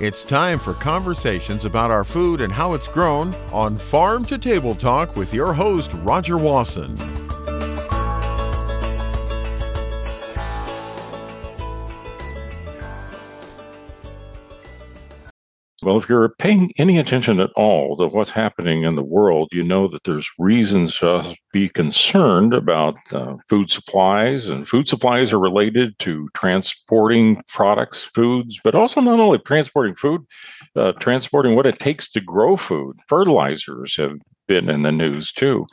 It's time for conversations about our food and how it's grown on Farm to Table Talk with your host, Roger Wasson. If you're paying any attention at all to what's happening in the world, you know that there's reasons to be concerned about uh, food supplies, and food supplies are related to transporting products, foods, but also not only transporting food, uh, transporting what it takes to grow food. Fertilizers have been in the news too.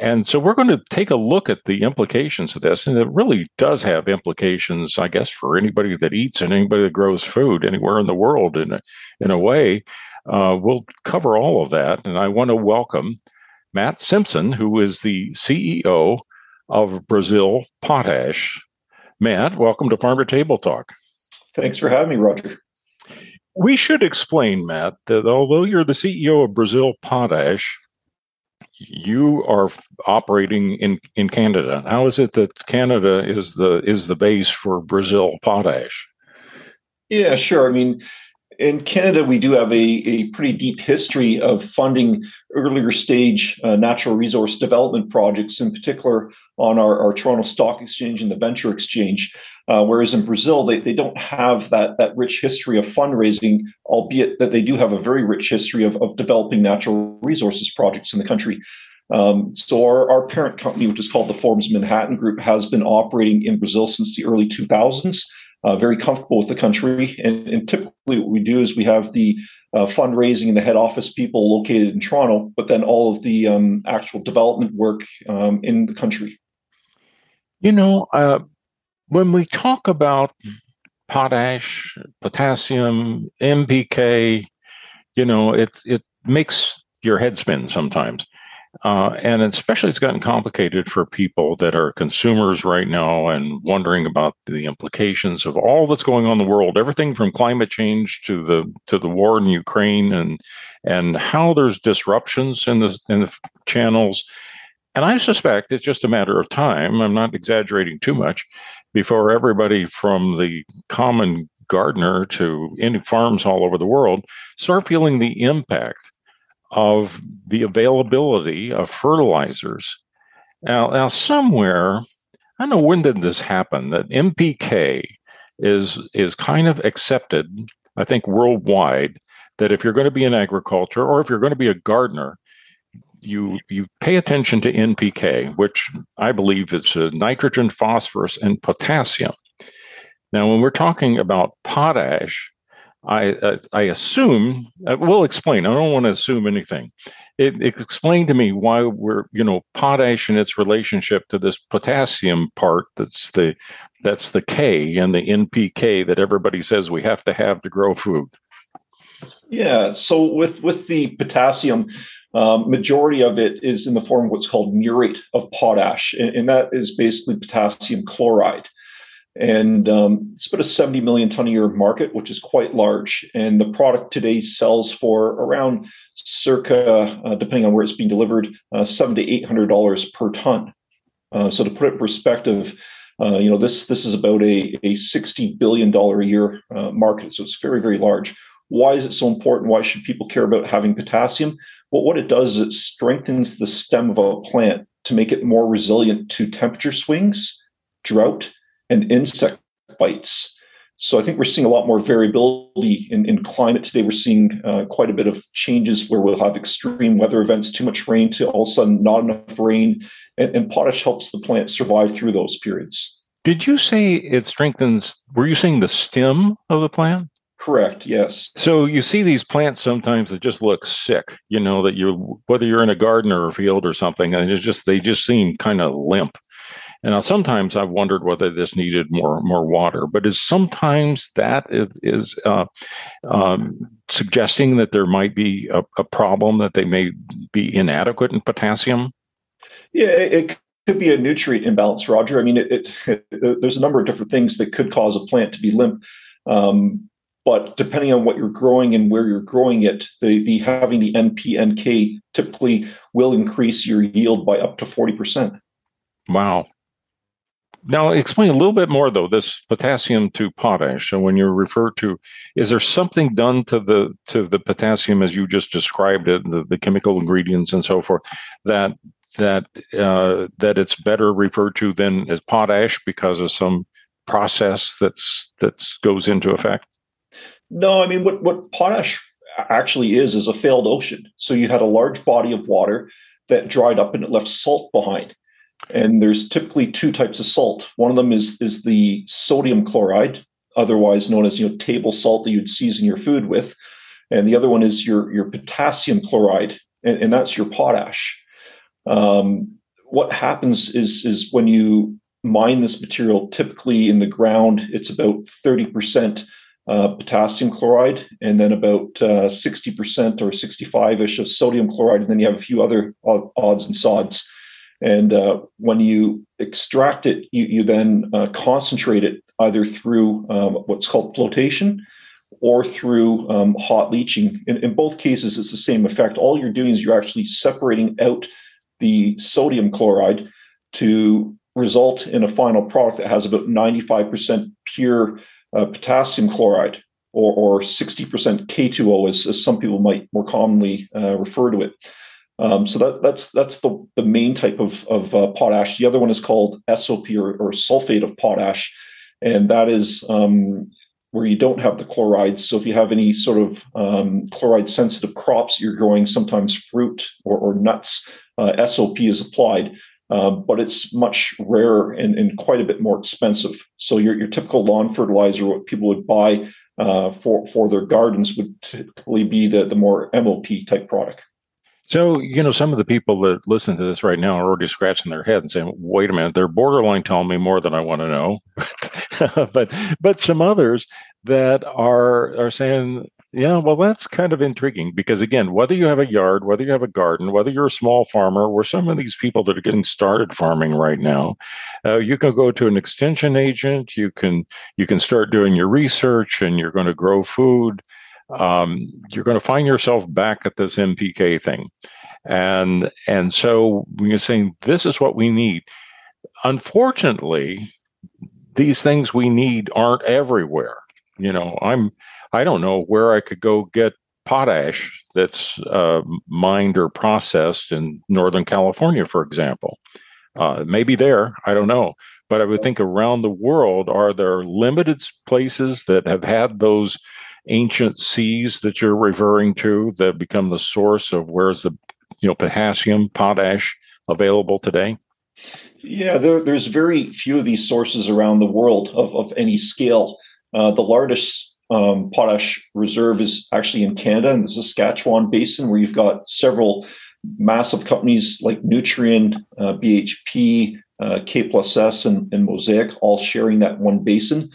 And so we're going to take a look at the implications of this. And it really does have implications, I guess, for anybody that eats and anybody that grows food anywhere in the world in a, in a way. Uh, we'll cover all of that. And I want to welcome Matt Simpson, who is the CEO of Brazil Potash. Matt, welcome to Farm to Table Talk. Thanks for having me, Roger. We should explain, Matt, that although you're the CEO of Brazil Potash, you are operating in in Canada. How is it that Canada is the is the base for Brazil potash? Yeah, sure. I mean, in Canada, we do have a, a pretty deep history of funding earlier stage uh, natural resource development projects, in particular on our, our Toronto Stock Exchange and the Venture Exchange. Uh, whereas in Brazil, they, they don't have that, that rich history of fundraising, albeit that they do have a very rich history of, of developing natural resources projects in the country. Um, so our, our parent company, which is called the Forbes Manhattan Group, has been operating in Brazil since the early 2000s. Uh, very comfortable with the country, and, and, typically what we do is we have the uh, fundraising and the head office people located in Toronto, but then all of the um, actual development work um, in the country. You know, uh, when we talk about potash, potassium, NPK, you know, it it makes your head spin sometimes. Uh, and especially it's gotten complicated for people that are consumers right now and wondering about the implications of all that's going on in the world, everything from climate change to the to the war in Ukraine and and how there's disruptions in the in the channels. And I suspect it's just a matter of time. I'm not exaggerating too much before everybody from the common gardener to any farms all over the world start feeling the impact of the availability of fertilizers. Now, now somewhere, I don't know when did this happen, that NPK is is kind of accepted, I think, worldwide, that if you're going to be in agriculture or if you're going to be a gardener, you you pay attention to NPK, which I believe is nitrogen, phosphorus, and potassium. Now, when we're talking about potash, I uh, I assume uh, we'll explain. I don't want to assume anything. It, it explained to me why we're you know potash and its relationship to this potassium part. That's the that's the K and the NPK that everybody says we have to have to grow food. Yeah. So with with the potassium, um, majority of it is in the form of what's called muriate of potash, and, and that is basically potassium chloride. And um, it's about a 70 million ton a year market, which is quite large. And the product today sells for around circa, uh, depending on where it's being delivered, uh, seven to eight hundred dollars per ton. Uh, so to put it in perspective, uh, you know this this is about a, a 60 billion dollar a year uh, market. So it's very very large. Why is it so important? Why should people care about having potassium? Well, what it does is it strengthens the stem of a plant to make it more resilient to temperature swings, drought, and insect bites. So I think we're seeing a lot more variability in, in climate today. We're seeing uh, quite a bit of changes where we'll have extreme weather events, too much rain to all of a sudden not enough rain, and, and potash helps the plant survive through those periods. Did you say it strengthens? Were you saying the stem of the plant? Correct. Yes. So you see these plants sometimes that just look sick. You know that you whether you're in a garden or a field or something, and it's just they just seem kind of limp. And now sometimes I've wondered whether this needed more more water, but is sometimes that is, is uh, um, suggesting that there might be a, a, problem that they may be inadequate in potassium. Yeah, it, it could be a nutrient imbalance, Roger. I mean, it, it, it, there's a number of different things that could cause a plant to be limp. Um, but depending on what you're growing and where you're growing it, the, the having the NPNK typically will increase your yield by up to 40%. Wow. Now, explain a little bit more though. This potassium to potash. So, when you refer to, is there something done to the to the potassium as you just described it, the, the chemical ingredients and so forth, that that uh, that it's better referred to than as potash because of some process that's that goes into effect? No, I mean what what potash actually is is a failed ocean. So you had a large body of water that dried up and it left salt behind. And there's typically two types of salt. One of them is is the sodium chloride, otherwise known as you know table salt that you'd season your food with, and the other one is your your potassium chloride, and, and that's your potash. Um, what happens is is when you mine this material, typically in the ground, it's about thirty percent uh, potassium chloride, and then about uh, 60% or 65 ish of sodium chloride, and then you have a few other odds and sods. And uh, when you extract it, you, you then uh, concentrate it either through um, what's called flotation or through um, hot leaching. In, in both cases, it's the same effect. All you're doing is you're actually separating out the sodium chloride to result in a final product that has about 95% pure uh, potassium chloride or, or 60% K2O, as, as some people might more commonly uh, refer to it. Um, so that, that's that's the, the main type of, of uh, potash. The other one is called SOP or, or sulfate of potash, and that is um, where you don't have the chlorides. So if you have any sort of um, chloride sensitive crops you're growing, sometimes fruit or, or nuts, uh, SOP is applied. Um, but it's much rarer and, and, quite a bit more expensive. So your, your typical lawn fertilizer, what people would buy uh, for for their gardens, would typically be the the more MOP type product. So, you know, some of the people that listen to this right now are already scratching their head and saying, wait a minute, they're borderline telling me more than I want to know. but but some others that are are saying, yeah, well, that's kind of intriguing because, again, whether you have a yard, whether you have a garden, whether you're a small farmer, or some of these people that are getting started farming right now, uh, you can go to an extension agent. You can you can start doing your research, and you're going to grow food. Um, you're going to find yourself back at this NPK thing, and and so when you're saying this is what we need, unfortunately, these things we need aren't everywhere. You know, I'm I don't know where I could go get potash that's uh, mined or processed in Northern California, for example. Uh, maybe there, I don't know. But I would think around the world, are there limited places that have had those ancient seas that you're referring to that become the source of where's the you know potassium, potash available today? Yeah, there, there's very few of these sources around the world of, of any scale. Uh, the largest um, potash reserve is actually in Canada in the Saskatchewan basin, where you've got several massive companies like Nutrien, uh, BHP, uh, K plus S, and, and, Mosaic all sharing that one basin.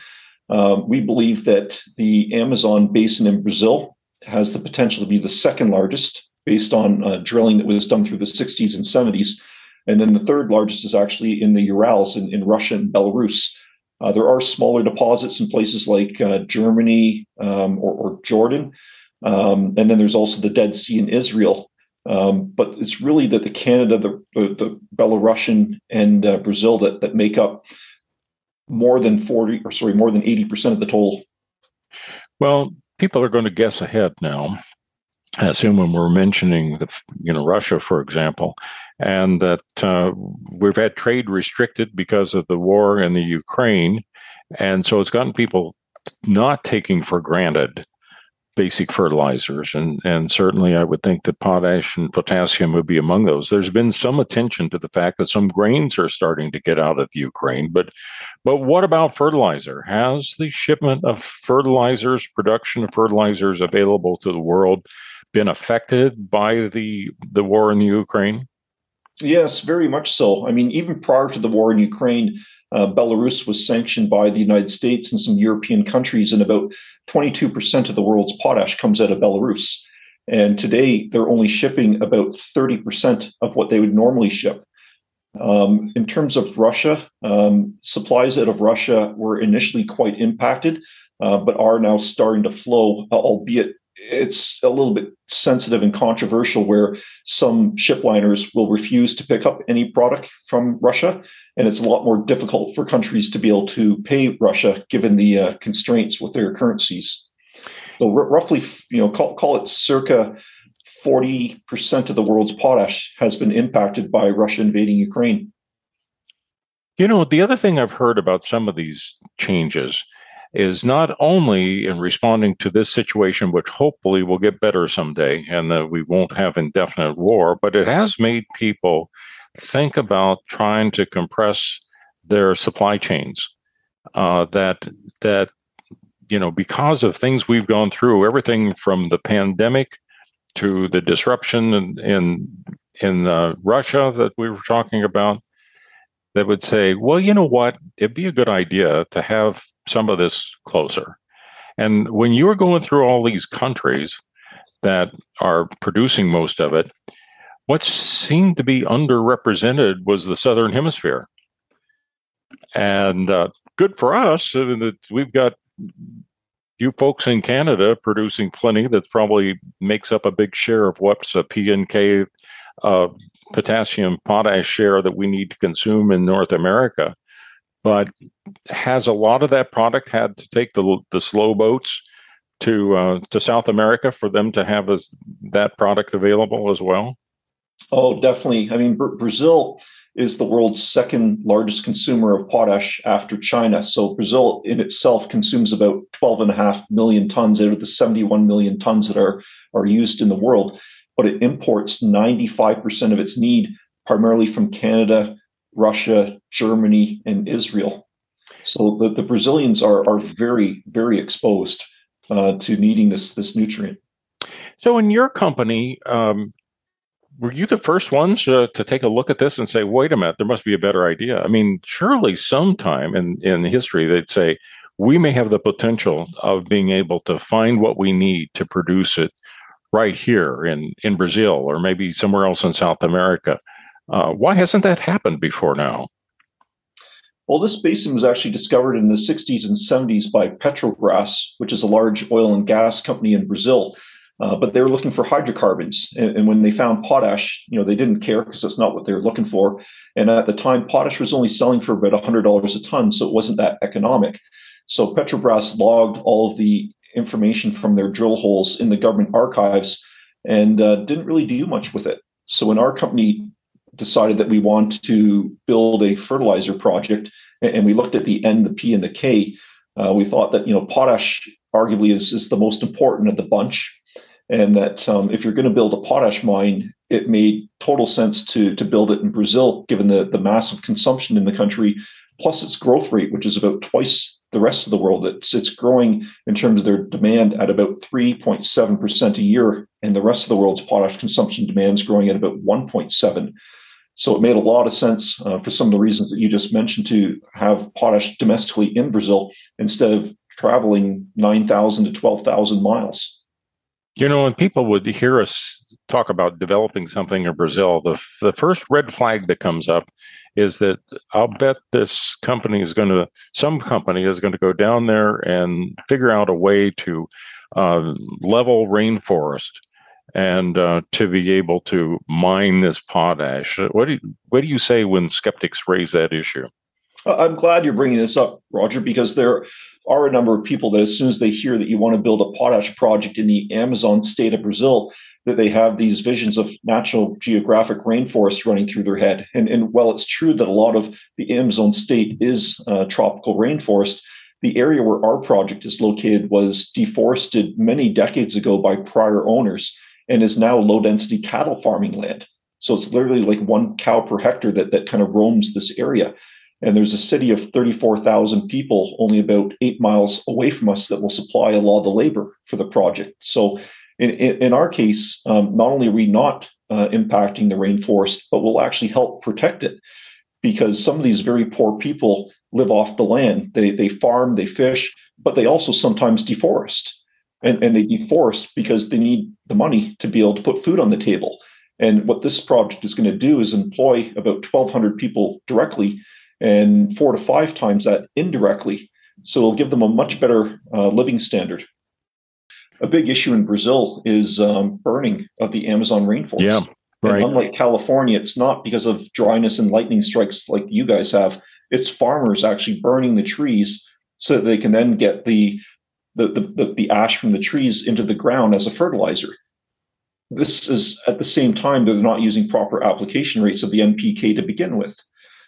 Um, we believe that the Amazon basin in Brazil has the potential to be the second largest based on uh, drilling that was done through the 60s and 70s. And then the third largest is actually in the Urals in, in Russia and Belarus. Uh, there are smaller deposits in places like uh, Germany um, or, or, Jordan. Um, and then there's also the Dead Sea in Israel. Um, but it's really that the Canada, the, the, the Belarusian, and uh, Brazil that, that make up more than 40 or sorry, more than 80% of the total. Well, people are going to guess ahead now. I assume when we're mentioning the, you know, Russia, for example, and that uh, we've had trade restricted because of the war in the Ukraine, and so it's gotten people not taking for granted basic fertilizers and and certainly I would think that potash and potassium would be among those. There's been some attention to the fact that some grains are starting to get out of Ukraine, but but what about fertilizer? Has the shipment of fertilizers, production of fertilizers available to the world been affected by the the war in the Ukraine? Yes, very much so. I mean, even prior to the war in Ukraine, uh, Belarus was sanctioned by the United States and some European countries, and about 22% of the world's potash comes out of Belarus. And today, they're only shipping about 30% of what they would normally ship. Um, in terms of Russia, um, supplies out of Russia were initially quite impacted, uh, but are now starting to flow, albeit it's a little bit sensitive and controversial where some shipliners will refuse to pick up any product from Russia. And it's a lot more difficult for countries to be able to pay Russia given the uh, constraints with their currencies. So r- roughly, you know, call, call it circa 40% of the world's potash has been impacted by Russia invading Ukraine. You know, the other thing I've heard about some of these changes is not only in responding to this situation, which hopefully will get better someday and that we won't have indefinite war, but it has made people think about trying to compress their supply chains. Uh, that that you know because of things we've gone through, everything from the pandemic to the disruption in in, in uh, Russia that we were talking about, that would say, well, you know what, it'd be a good idea to have some of this closer. And when you're going through all these countries that are producing most of it, what seemed to be underrepresented was the southern hemisphere. And uh, good for us. Mean, we've got you folks in Canada producing plenty that probably makes up a big share of what's a P and K uh, potassium potash share that we need to consume in North America. But has a lot of that product had to take the the slow boats to uh, to South America for them to have that product available as well? Oh, definitely. I mean, Br- Brazil is the world's second largest consumer of potash after China. So Brazil in itself consumes about 12 and a half million tons out of the 71 million tons that are, are used in the world. But it imports 95% of its need primarily from Canada, Russia, Germany, and Israel. So the, the Brazilians are, are very, very exposed uh, to needing this, this nutrient. So in your company, um, were you the first ones uh, to take a look at this and say, wait a minute, there must be a better idea? I mean, surely sometime in, in history they'd say, we may have the potential of being able to find what we need to produce it right here in, in Brazil or maybe somewhere else in South America. Uh, why hasn't that happened before now? Well, this basin was actually discovered in the 60s and 70s by Petrobras, which is a large oil and gas company in Brazil. Uh, but they were looking for hydrocarbons, and, and, when they found potash, you know, they didn't care because that's not what they were looking for. And at the time, potash was only selling for about $100 a ton, so it wasn't that economic. So Petrobras logged all of the information from their drill holes in the government archives and uh, didn't really do much with it. So when our company decided that we want to build a fertilizer project, and we looked at the N, the P, and the K, uh, we thought that you know potash arguably is, is the most important of the bunch and that um, if you're going to build a potash mine, it made total sense to to build it in Brazil, given the the massive consumption in the country, plus its growth rate, which is about twice the rest of the world. It's it's growing in terms of their demand at about 3.7 percent a year, and the rest of the world's potash consumption demand is growing at about 1.7. So it made a lot of sense uh, for some of the reasons that you just mentioned to have potash domestically in Brazil instead of traveling 9,000 to 12,000 miles. You know, when people would hear us talk about developing something in Brazil, the the first red flag that comes up is that I'll bet this company is going to, some company is going to go down there and figure out a way to uh, level rainforest and uh, to be able to mine this potash. What do you, what do you say when skeptics raise that issue? I'm glad you're bringing this up, Roger, because there are a number of people that as soon as they hear that you want to build a potash project in the Amazon state of Brazil, that they have these visions of National Geographic rainforests running through their head. And, and while it's true that a lot of the Amazon state is uh, tropical rainforest, the area where our project is located was deforested many decades ago by prior owners and is now low density cattle farming land. So it's literally like one cow per hectare that, that kind of roams this area. And there's a city of 34,000 people only about eight miles away from us that will supply a lot of the labor for the project. So, in, in, in our case, um, not only are we not uh, impacting the rainforest, but we'll actually help protect it because some of these very poor people live off the land. They, they farm, they fish, but they also sometimes deforest. And, and they deforest because they need the money to be able to put food on the table. And what this project is going to do is employ about 1,200 people directly and four to five times that indirectly. So it'll give them a much better uh, living standard. a big issue in Brazil is um, burning of the Amazon rainforest. Yeah, right. And unlike California, it's not because of dryness and lightning strikes like you guys have. It's farmers actually burning the trees so that they can then get the the, the, the, the ash from the trees into the ground as a fertilizer. This is at the same time they're not using proper application rates of the NPK to begin with.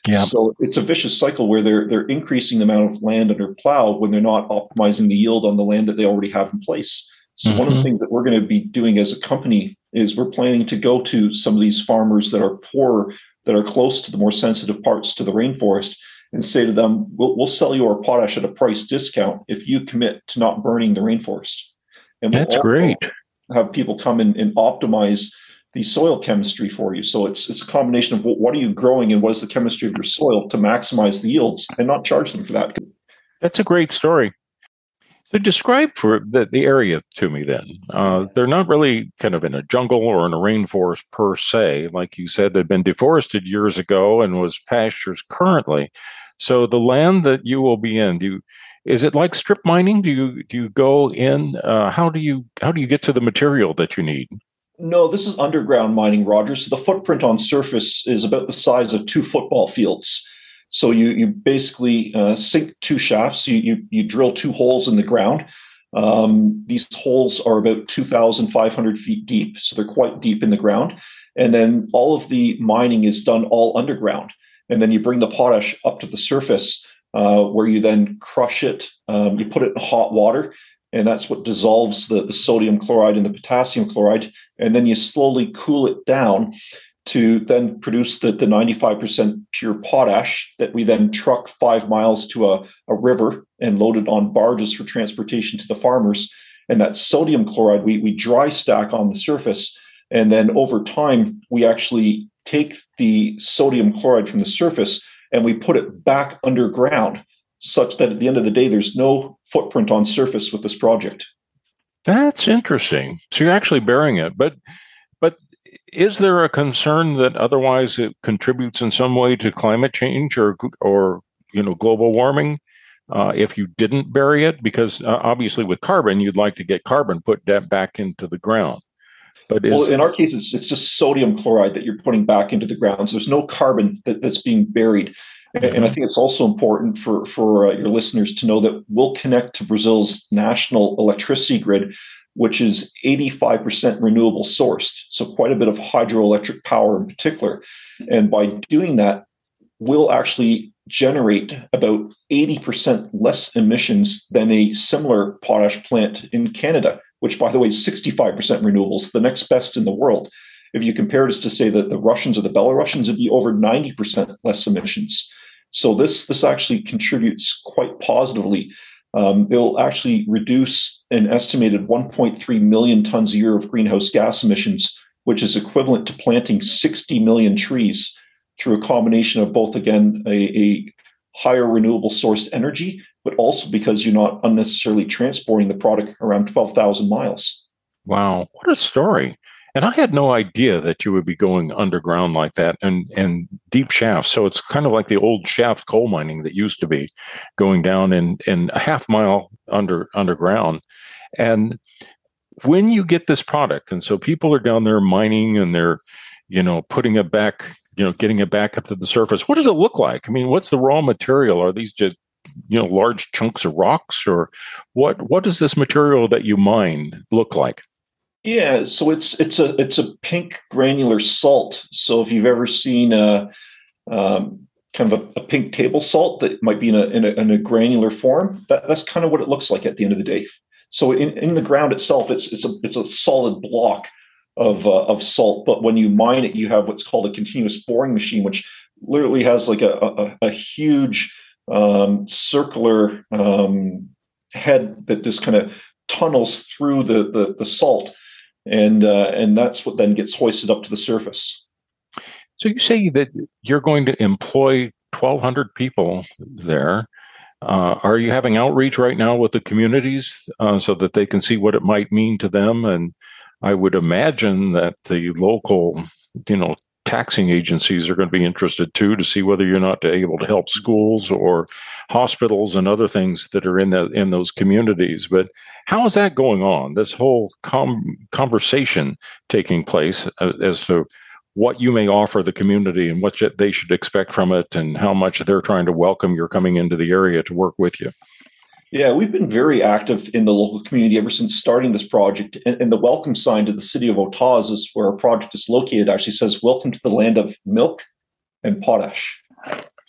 Yeah. So it's a vicious cycle where they're they're increasing the amount of land under plow when they're not optimizing the yield on the land that they already have in place. So mm-hmm. one of the mm-hmm. things that we're going to be doing as a company is we're planning to go to some of these farmers that are poor, that are close to the more sensitive parts to the rainforest, and say to them, "We'll, we'll sell you our potash at a price discount if you commit to not burning the rainforest." And we'll that's great. Have people come in and optimize the soil chemistry for you. So it's it's a combination of what, what are you growing and what is the chemistry of your soil to maximize the yields and not charge them for that. That's a great story. So describe for the, the area to me then. Uh, they're not really kind of in a jungle or in a rainforest per se. Like you said, they've been deforested years ago and was pastures currently. So the land that you will be in, do you, is it like strip mining? Do you do you go in? Uh, how do you how do you get to the material that you need? No, this is underground mining, Roger. So the footprint on surface is about the size of two football fields. So you you basically uh, sink two shafts. You, you you drill two holes in the ground. Um, these holes are about 2,500 feet deep, so they're quite deep in the ground. And then all of the mining is done all underground. And then you bring the potash up to the surface, uh, where you then crush it. Um, you put it in hot water, and that's what dissolves the, the sodium chloride and the potassium chloride. And then you slowly cool it down to then produce the, the 95% pure potash that we then truck five miles to a, a river and load it on barges for transportation to the farmers. And that sodium chloride we, we dry stack on the surface. And then over time, we actually take the sodium chloride from the surface and we put it back underground such that at the end of the day, there's no footprint on surface with this project. That's interesting. So you're actually bearing it, but but is there a concern that otherwise it contributes in some way to climate change or or you know global warming uh, if you didn't bury it? Because uh, obviously with carbon, you'd like to get carbon put back into the ground. But is, well, in our case, it's, it's just sodium chloride that you're putting back into the ground. So there's no carbon that, that's being buried. And I think it's also important for, for uh, your listeners to know that we'll connect to Brazil's national electricity grid, which is 85% renewable sourced. So, quite a bit of hydroelectric power in particular. And by doing that, we'll actually generate about 80% less emissions than a similar potash plant in Canada, which, by the way, is 65% renewables, the next best in the world. If you compare this to, say, that the Russians or the Belarusians, it'd be over 90% less emissions. So this this actually contributes quite positively. Um, it'll actually reduce an estimated 1.3 million tons a year of greenhouse gas emissions, which is equivalent to planting 60 million trees through a combination of both, again, a, a higher renewable sourced energy, but also because you're not unnecessarily transporting the product around 12,000 miles. Wow, what a story. And I had no idea that you would be going underground like that and, and deep shafts. So it's kind of like the old shaft coal mining that used to be going down in, in a half mile under underground. And when you get this product, and so people are down there mining and they're, you know, putting it back, you know, getting it back up to the surface. What does it look like? I mean, what's the raw material? Are these just you know large chunks of rocks or what what does this material that you mine look like yeah, so it's it's a it's a pink granular salt. So if you've ever seen a um, kind of a, a, pink table salt that might be in a, in a, in a granular form, that, that's kind of what it looks like at the end of the day. So in, in the ground itself, it's it's a it's a solid block of uh, of salt. But when you mine it, you have what's called a continuous boring machine, which literally has like a a, a huge um, circular um, head that just kind of tunnels through the, the the salt and uh, and that's what then gets hoisted up to the surface. So you say that you're going to employ 1,200 people there. Uh, are you having outreach right now with the communities uh, so that they can see what it might mean to them? And I would imagine that the local, you know, taxing agencies are going to be interested too to see whether you're not able to help schools or hospitals and other things that are in the in those communities. But how is that going on? This whole com- conversation taking place uh, as to what you may offer the community and what they should expect from it, and how much they're trying to welcome your coming into the area to work with you. Yeah, we've been very active in the local community ever since starting this project. And, and, the welcome sign to the city of Autazes is where our project is located, actually says, Welcome to the land of milk and potash.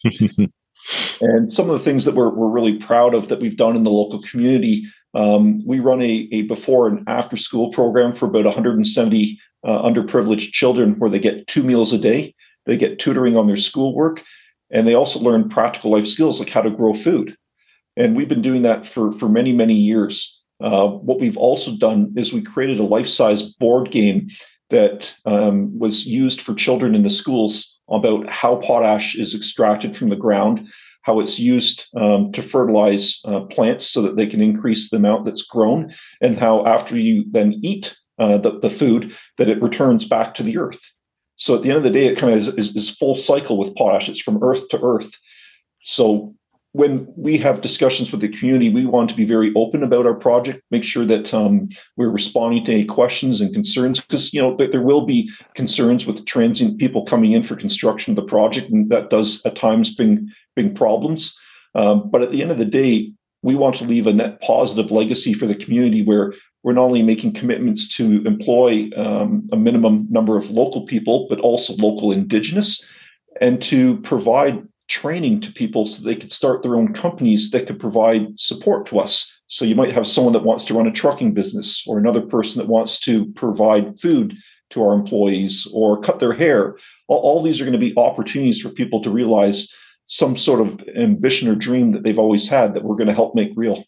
and some of the things that we're, we're really proud of that we've done in the local community um, we run a, a before and after school program for about 170 uh, underprivileged children where they get two meals a day. They get tutoring on their schoolwork, and they also learn practical life skills like how to grow food. And we've been doing that for, for many, many years. Uh, what we've also done is we created a life size board game that um, was used for children in the schools about how potash is extracted from the ground, how it's used um, to fertilize uh, plants so that they can increase the amount that's grown, and how after you then eat uh, the, the food, that it returns back to the earth. So at the end of the day, it kind of is, is full cycle with potash. It's from earth to earth. So when we have discussions with the community, we want to be very open about our project, make sure that um, we're responding to any questions and concerns, because you know there will be concerns with transient people coming in for construction of the project, and that does at times bring bring problems. Um, but at the end of the day, we want to leave a net positive legacy for the community where we're not only making commitments to employ um, a minimum number of local people, but also local indigenous, and to provide training to people so they could start their own companies that could provide support to us. So you might have someone that wants to run a trucking business or another person that wants to provide food to our employees or cut their hair. All, all these are going to be opportunities for people to realize some sort of ambition or dream that they've always had that we're going to help make real.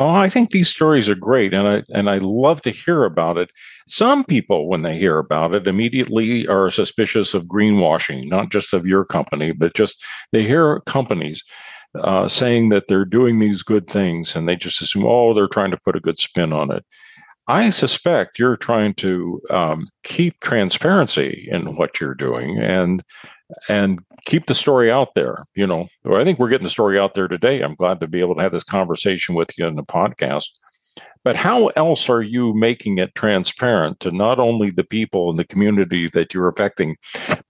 Oh, I think these stories are great, and I and I love to hear about it. Some people, when they hear about it, immediately are suspicious of greenwashing, not just of your company, but just they hear companies uh, saying that they're doing these good things, and they just assume, oh, they're trying to put a good spin on it. I suspect you're trying to um, keep transparency in what you're doing, and and keep the story out there. You know, I think we're getting the story out there today. I'm glad to be able to have this conversation with you in the podcast. But how else are you making it transparent to not only the people in the community that you're affecting,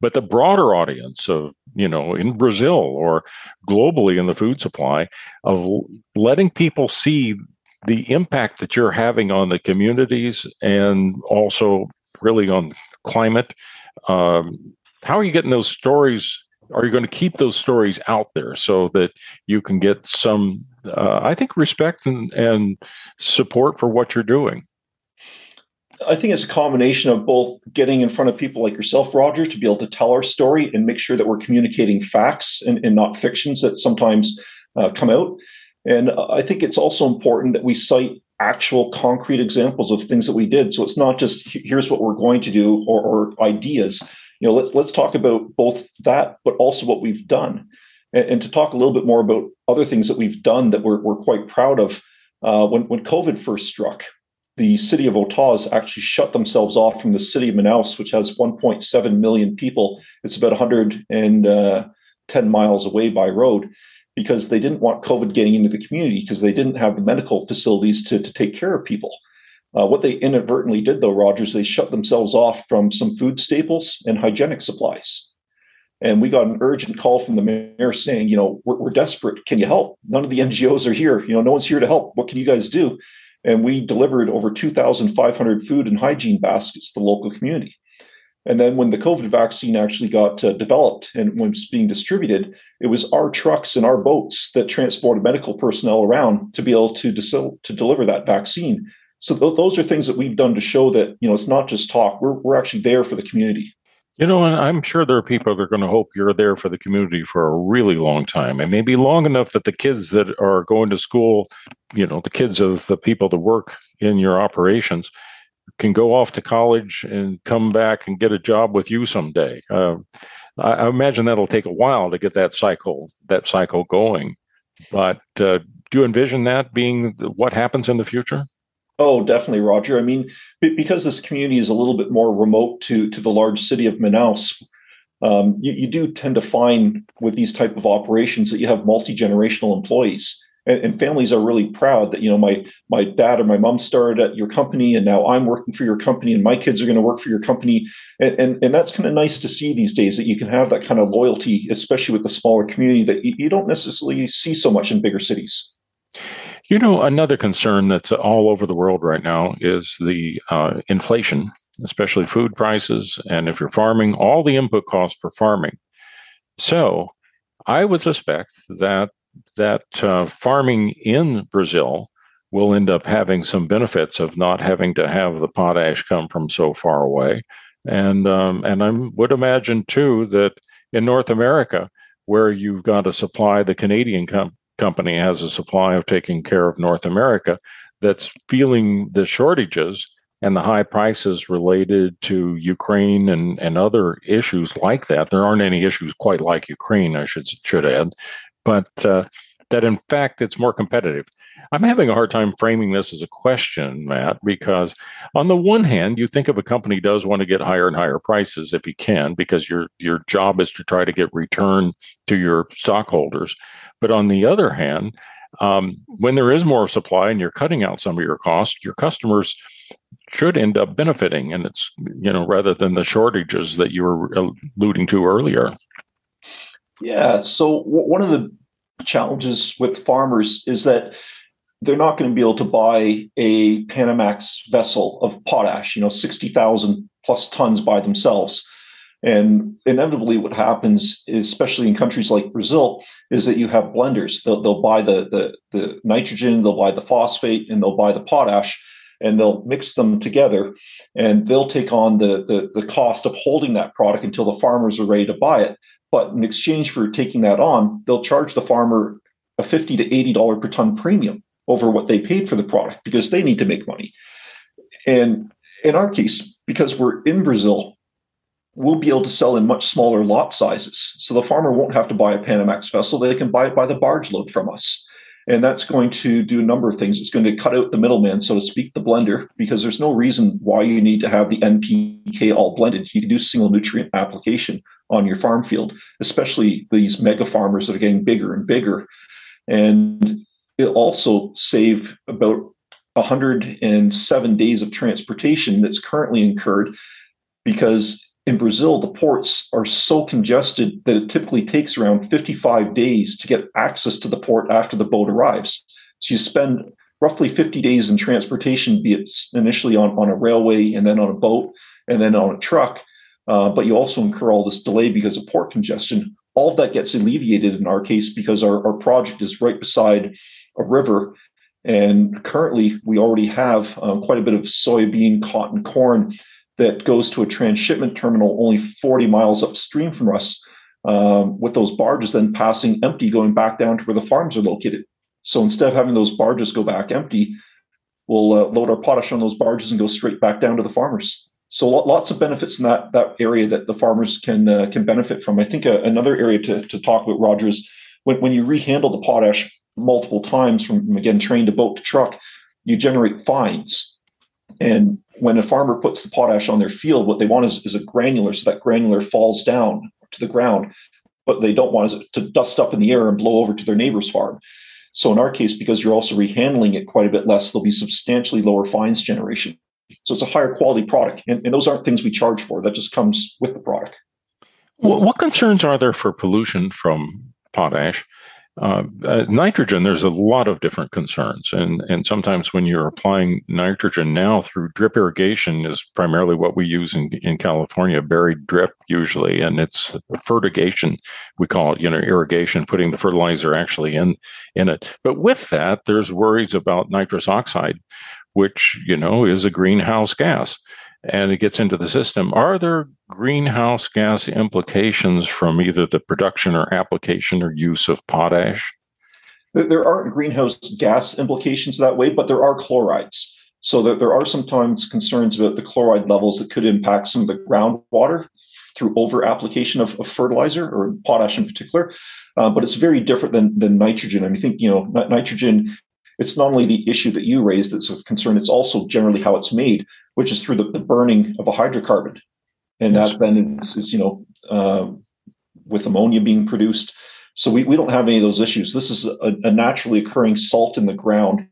but the broader audience of, you know, in Brazil or globally in the food supply of letting people see the impact that you're having on the communities and also really on climate um, how are you getting those stories? Are you going to keep those stories out there so that you can get some, uh, I think, respect and, and support for what you're doing? I think it's a combination of both getting in front of people like yourself, Roger, to be able to tell our story and make sure that we're communicating facts and, and not fictions that sometimes uh, come out. And I think it's also important that we cite actual concrete examples of things that we did. So it's not just here's what we're going to do or, or ideas you know, let's let's talk about both that, but also what we've done, and, and to talk a little bit more about other things that we've done that we're we're quite proud of. Uh, when when COVID first struck, the city of Autazes actually shut themselves off from the city of Manaus, which has 1.7 million people. It's about 110 uh, miles away by road because they didn't want COVID getting into the community because they didn't have the medical facilities to, to take care of people. Uh, what they inadvertently did, though, Rogers, they shut themselves off from some food staples and hygienic supplies. And we got an urgent call from the mayor saying, you know, we're, we're, desperate. Can you help? None of the NGOs are here. You know, no one's here to help. What can you guys do? And we delivered over 2,500 food and hygiene baskets to the local community. And then when the COVID vaccine actually got uh, developed and was being distributed, it was our trucks and our boats that transported medical personnel around to be able to, to deliver that vaccine so th- those are things that we've done to show that you know it's not just talk. We're we're actually there for the community. You know, and I'm sure there are people that are going to hope you're there for the community for a really long time, and maybe long enough that the kids that are going to school, you know, the kids of the people that work in your operations, can go off to college and come back and get a job with you someday. Uh, I, I, imagine that'll take a while to get that cycle that cycle going, but uh, do you envision that being what happens in the future? Oh, definitely, Roger. I mean, because this community is a little bit more remote to to the large city of Manaus, um, you, you do tend to find with these type of operations that you have multi-generational employees and, and, families are really proud that you know my my dad or my mom started at your company and now i'm working for your company and my kids are going to work for your company. And and, and that's kind of nice to see these days that you can have that kind of loyalty especially with the smaller community that you, you don't necessarily see so much in bigger cities. You know another concern that's all over the world right now is the uh, inflation especially food prices and if you're farming all the input costs for farming. So I would suspect that that uh, farming in Brazil will end up having some benefits of not having to have the potash come from so far away, and um, and I would imagine too that in North America, where you've got a supply, the Canadian com- company has a supply of taking care of North America, that's feeling the shortages and the high prices related to Ukraine and, and other issues like that. There aren't any issues quite like Ukraine, I should should add, but uh, that in fact it's more competitive. I'm having a hard time framing this as a question, Matt, because on the one hand, you think of a company does want to get higher and higher prices if you can, because your your job is to try to get return to your stockholders. But on the other hand, um, when there is more supply and you're cutting out some of your costs, your customers should end up benefiting, and it's you know rather than the shortages that you were alluding to earlier. Yeah. So w- one of the challenges with farmers is that they're not going to be able to buy a Panamax vessel of potash, you know, 60,000 plus tons by themselves. And inevitably, what happens, especially in countries like Brazil, is that you have blenders. They'll, they'll buy the, the, the nitrogen, they'll buy the phosphate, and they'll buy the potash, and they'll mix them together. And they'll take on the, the, the cost of holding that product until the farmers are ready to buy it. But in exchange for taking that on, they'll charge the farmer a 50 to $80 per ton premium over what they paid for the product because they need to make money. And in our case, because we're in Brazil, we'll be able to sell in much smaller lot sizes. So the farmer won't have to buy a Panamax vessel, they can buy it by the barge load from us. And that's going to do a number of things. It's going to cut out the middleman, so to speak, the blender, because there's no reason why you need to have the NPK all blended. You can do single nutrient application on your farm field, especially these mega farmers that are getting bigger and bigger. And it'll also save about 107 days of transportation that's currently incurred because in Brazil, the ports are so congested that it typically takes around 55 days to get access to the port after the boat arrives. So you spend roughly 50 days in transportation, be it initially on, on a railway and then on a boat and then on a truck. Uh, but you also incur all this delay because of port congestion. All of that gets alleviated in our case because our, our project is right beside a river. And currently, we already have um, quite a bit of soybean, cotton, corn that goes to a transshipment terminal only 40 miles upstream from us, um, with those barges then passing empty, going back down to where the farms are located. So instead of having those barges go back empty, we'll uh, load our potash on those barges and go straight back down to the farmers. So lots of benefits in that that area that the farmers can uh, can benefit from. I think uh, another area to, to talk about, Roger, is when, when you rehandle the potash multiple times from again train to boat to truck, you generate fines. And when a farmer puts the potash on their field, what they want is, is a granular, so that granular falls down to the ground. What they don't want is it to dust up in the air and blow over to their neighbor's farm. So in our case, because you're also rehandling it quite a bit less, there'll be substantially lower fines generation. So it's a higher quality product. And, and those aren't things we charge for. That just comes with the product. what concerns are there for pollution from potash? Uh, uh, nitrogen, there's a lot of different concerns, and and sometimes when you're applying nitrogen now through drip irrigation is primarily what we use in in California, buried drip usually, and it's fertigation we call it, you know, irrigation, putting the fertilizer actually in in it. But with that, there's worries about nitrous oxide, which you know is a greenhouse gas and it gets into the system. Are there greenhouse gas implications from either the production or application or use of potash? There aren't greenhouse gas implications that way, but there are chlorides. So that there are sometimes concerns about the chloride levels that could impact some of the groundwater through over application of, of fertilizer or potash in particular. Uh, but it's very different than, than nitrogen. I mean, think you know nitrogen. It's not only the issue that you raised that's of concern; it's also generally how it's made which is through the, the burning of a hydrocarbon. And that then is, is, you know, uh, with ammonia being produced. So we, we don't have any of those issues. This is a, a naturally occurring salt in the ground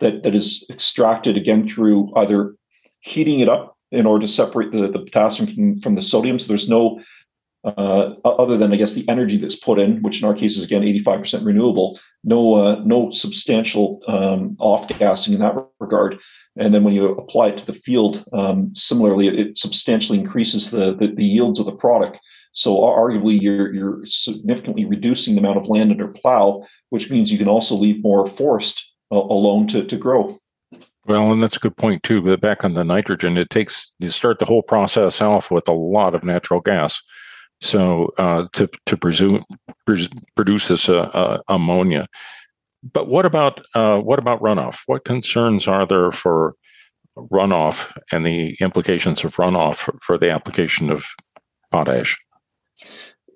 that, that is extracted again through either heating it up in order to separate the, the potassium from, from the sodium. So there's no uh, other than I guess the energy that's put in, which in our case is again 85% renewable, no uh, no substantial um, off gassing in that regard. And then when you apply it to the field, um, similarly, it, it, substantially increases the, the, the yields of the product. So arguably, you're you're significantly reducing the amount of land under plow, which means you can also leave more forest uh, alone to to grow. Well, and that's a good point too. But back on the nitrogen, it takes you start the whole process off with a lot of natural gas. So uh, to to presume, produce this uh, uh, ammonia. But what about uh, what about runoff? What concerns are there for runoff and the implications of runoff for, the application of potash?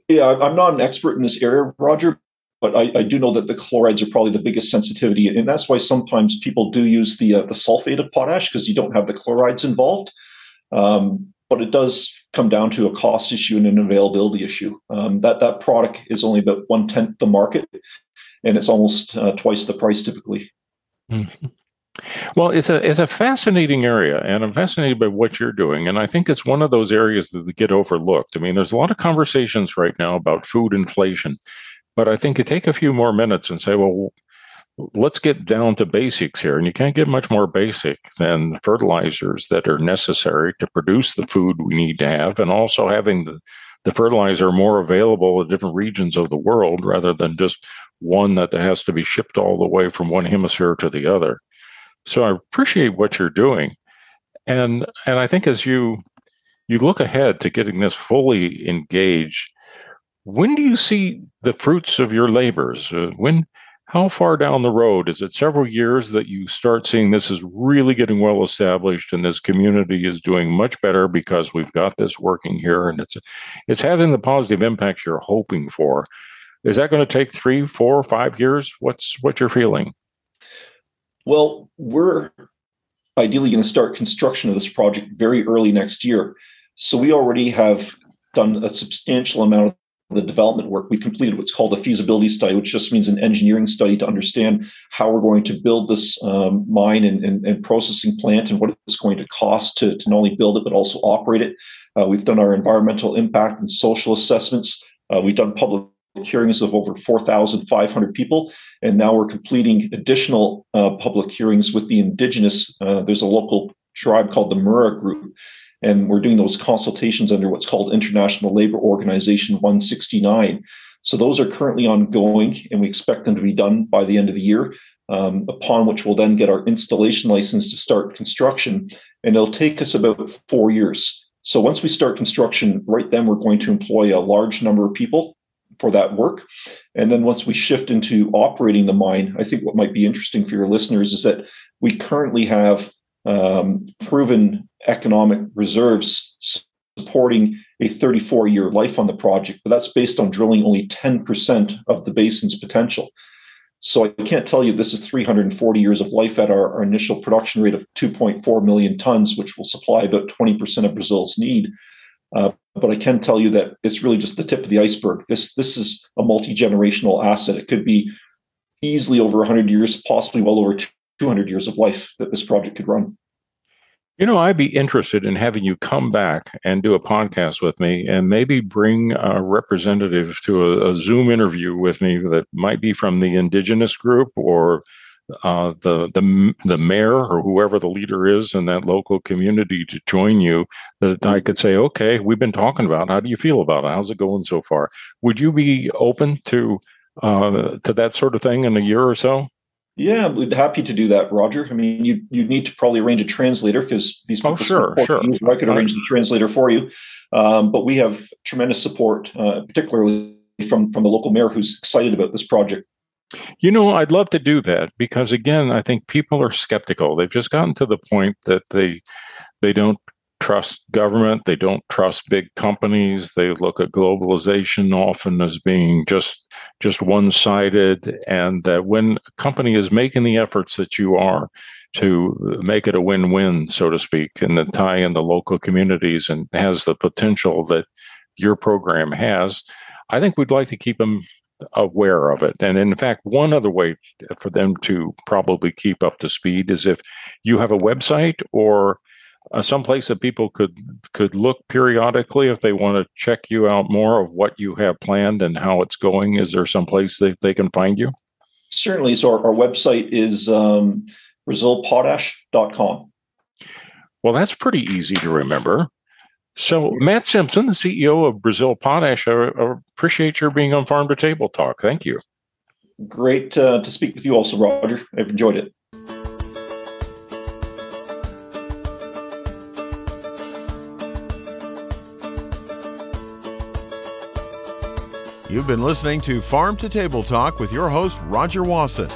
Yeah, I'm not an expert in this area, Roger, but I, I, do know that the chlorides are probably the biggest sensitivity, and that's why sometimes people do use the uh, the sulfate of potash because you don't have the chlorides involved. Um, but it does come down to a cost issue and an availability issue. Um, that that product is only about one tenth the market, and it's almost uh, twice the price typically. Mm-hmm. Well, it's a it's a fascinating area, and I'm fascinated by what you're doing. And I think it's one of those areas that get overlooked. I mean, there's a lot of conversations right now about food inflation, but I think you take a few more minutes and say, well, let's get down to basics here. And you can't get much more basic than fertilizers that are necessary to produce the food we need to have, and also having the, the fertilizer more available in different regions of the world rather than just one that has to be shipped all the way from one hemisphere to the other. So I appreciate what you're doing. And and I think as you you look ahead to getting this fully engaged, when do you see the fruits of your labors? Uh, when how far down the road? Is it several years that you start seeing this is really getting well established and this community is doing much better because we've got this working here and it's it's having the positive impacts you're hoping for? Is that going to take three four five years? What's what you're feeling? Well we're ideally going to start construction of this project very early next year. So we already have done a substantial amount of the development work, we completed what's called a feasibility study, which just means an engineering study to understand how we're going to build this um, mine and, and, and, processing plant and what it's going to cost to, to not only build it, but also operate it. Uh, we've done our environmental impact and social assessments. Uh, we've done public hearings of over 4,500 people. And now we're completing additional uh, public hearings with the indigenous. Uh, there's a local tribe called the Mura Group and we're doing those consultations under what's called International Labor Organization 169. So those are currently ongoing, and we expect them to be done by the end of the year. Um, upon which we'll then get our installation license to start construction, and it'll take us about four years. So once we start construction, right then we're going to employ a large number of people for that work. And then once we shift into operating the mine, I think what might be interesting for your listeners is that we currently have um, proven economic reserves supporting a 34 year life on the project, but that's based on drilling only 10% of the basin's potential. So I can't tell you this is 340 years of life at our, our initial production rate of 2.4 million tons, which will supply about 20% of Brazil's need. Uh, but I can tell you that it's really just the tip of the iceberg. This this is a multi generational asset. It could be easily over 100 years, possibly well over 200 years of life that this project could run. You know, I'd be interested in having you come back and do a podcast with me and maybe bring a representative to a, a Zoom interview with me that might be from the indigenous group or uh, the the the mayor or whoever the leader is in that local community to join you. That I could say, okay, we've been talking about. How do you feel about it? How's it going so far? Would you be open to uh, to that sort of thing in a year or so? Yeah, we'd happy to do that, Roger. I mean, you you need to probably arrange a translator because these oh, people. Oh, sure, sure. You. I could arrange the translator for you, um, but we have tremendous support, uh, particularly from from the local mayor who's excited about this project. You know, I'd love to do that because again, I think people are skeptical. They've just gotten to the point that they they don't trust government. They don't trust big companies. They look at globalization often as being just just one sided. And that when a company is making the efforts that you are to make it a win win, so to speak, and to tie in the local communities and has the potential that your program has, I think we'd like to keep them aware of it. And in fact, one other way for them to probably keep up to speed is if you have a website or uh, someplace that people could could look periodically if they want to check you out more of what you have planned and how it's going. Is there some place that they can find you? Certainly. So our, our website is um, brazilpotash.com. Well, that's pretty easy to remember. So, Matt Simpson, the CEO of Brazil Potash, I, I appreciate your being on Farm to Table Talk. Thank you. Great uh, to speak with you also, Roger. I've enjoyed it. You've been listening to Farm to Table Talk with your host, Roger Wasson.